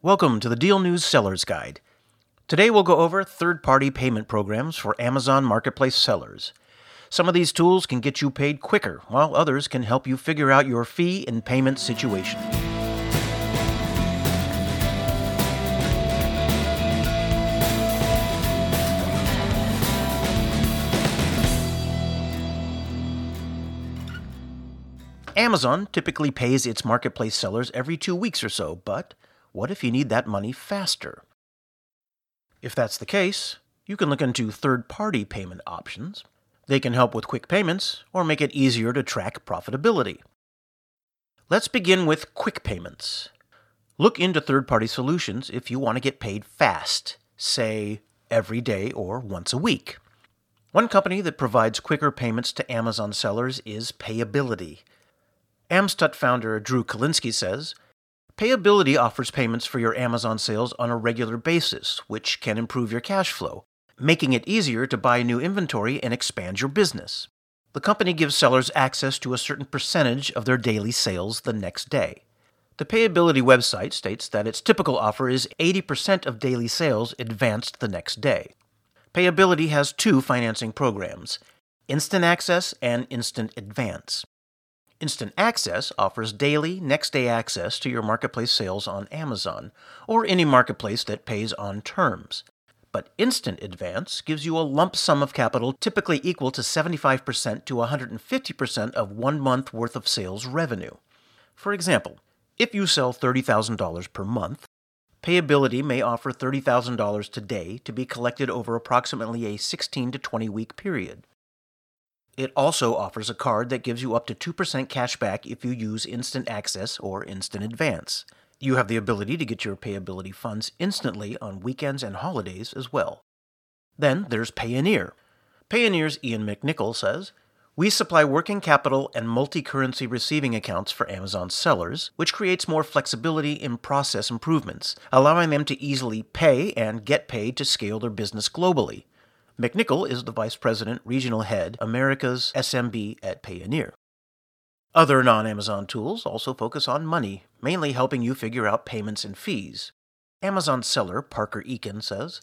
Welcome to the Deal News Seller's Guide. Today we'll go over third party payment programs for Amazon Marketplace sellers. Some of these tools can get you paid quicker, while others can help you figure out your fee and payment situation. Amazon typically pays its marketplace sellers every two weeks or so, but what if you need that money faster? If that's the case, you can look into third party payment options. They can help with quick payments or make it easier to track profitability. Let's begin with quick payments. Look into third party solutions if you want to get paid fast, say every day or once a week. One company that provides quicker payments to Amazon sellers is Payability. Amstut founder Drew Kalinsky says Payability offers payments for your Amazon sales on a regular basis, which can improve your cash flow, making it easier to buy new inventory and expand your business. The company gives sellers access to a certain percentage of their daily sales the next day. The Payability website states that its typical offer is 80% of daily sales advanced the next day. Payability has two financing programs Instant Access and Instant Advance. Instant Access offers daily, next day access to your marketplace sales on Amazon, or any marketplace that pays on terms. But Instant Advance gives you a lump sum of capital typically equal to 75% to 150% of one month worth of sales revenue. For example, if you sell $30,000 per month, Payability may offer $30,000 today to be collected over approximately a 16 to 20 week period. It also offers a card that gives you up to 2% cash back if you use Instant Access or Instant Advance. You have the ability to get your payability funds instantly on weekends and holidays as well. Then there's Payoneer. Payoneer's Ian McNichol says, we supply working capital and multi currency receiving accounts for Amazon sellers, which creates more flexibility in process improvements, allowing them to easily pay and get paid to scale their business globally. McNichol is the Vice President, Regional Head, America's SMB at Payoneer. Other non Amazon tools also focus on money, mainly helping you figure out payments and fees. Amazon seller Parker Eakin says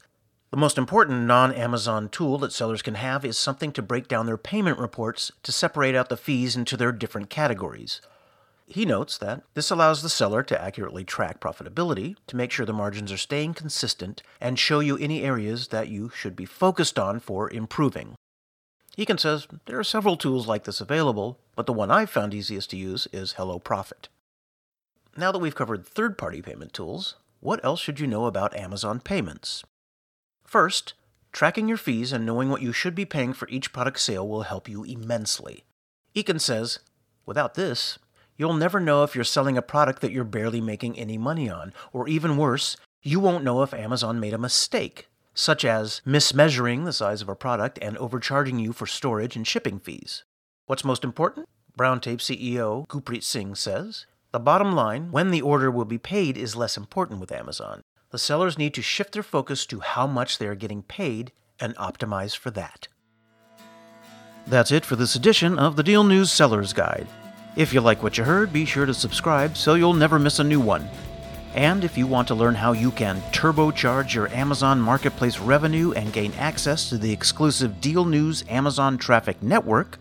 The most important non Amazon tool that sellers can have is something to break down their payment reports to separate out the fees into their different categories. He notes that this allows the seller to accurately track profitability, to make sure the margins are staying consistent, and show you any areas that you should be focused on for improving. Eakin says there are several tools like this available, but the one I've found easiest to use is HelloProfit. Now that we've covered third party payment tools, what else should you know about Amazon payments? First, tracking your fees and knowing what you should be paying for each product sale will help you immensely. Eakin says, without this, You'll never know if you're selling a product that you're barely making any money on, or even worse, you won't know if Amazon made a mistake, such as mismeasuring the size of a product and overcharging you for storage and shipping fees. What's most important? Browntape CEO Gurpreet Singh says The bottom line, when the order will be paid, is less important with Amazon. The sellers need to shift their focus to how much they are getting paid and optimize for that. That's it for this edition of the Deal News Seller's Guide. If you like what you heard, be sure to subscribe so you'll never miss a new one. And if you want to learn how you can turbocharge your Amazon Marketplace revenue and gain access to the exclusive Deal News Amazon Traffic Network,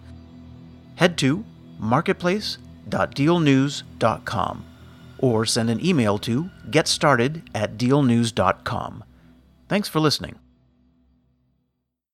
head to marketplace.dealnews.com or send an email to getstarted at dealnews.com. Thanks for listening.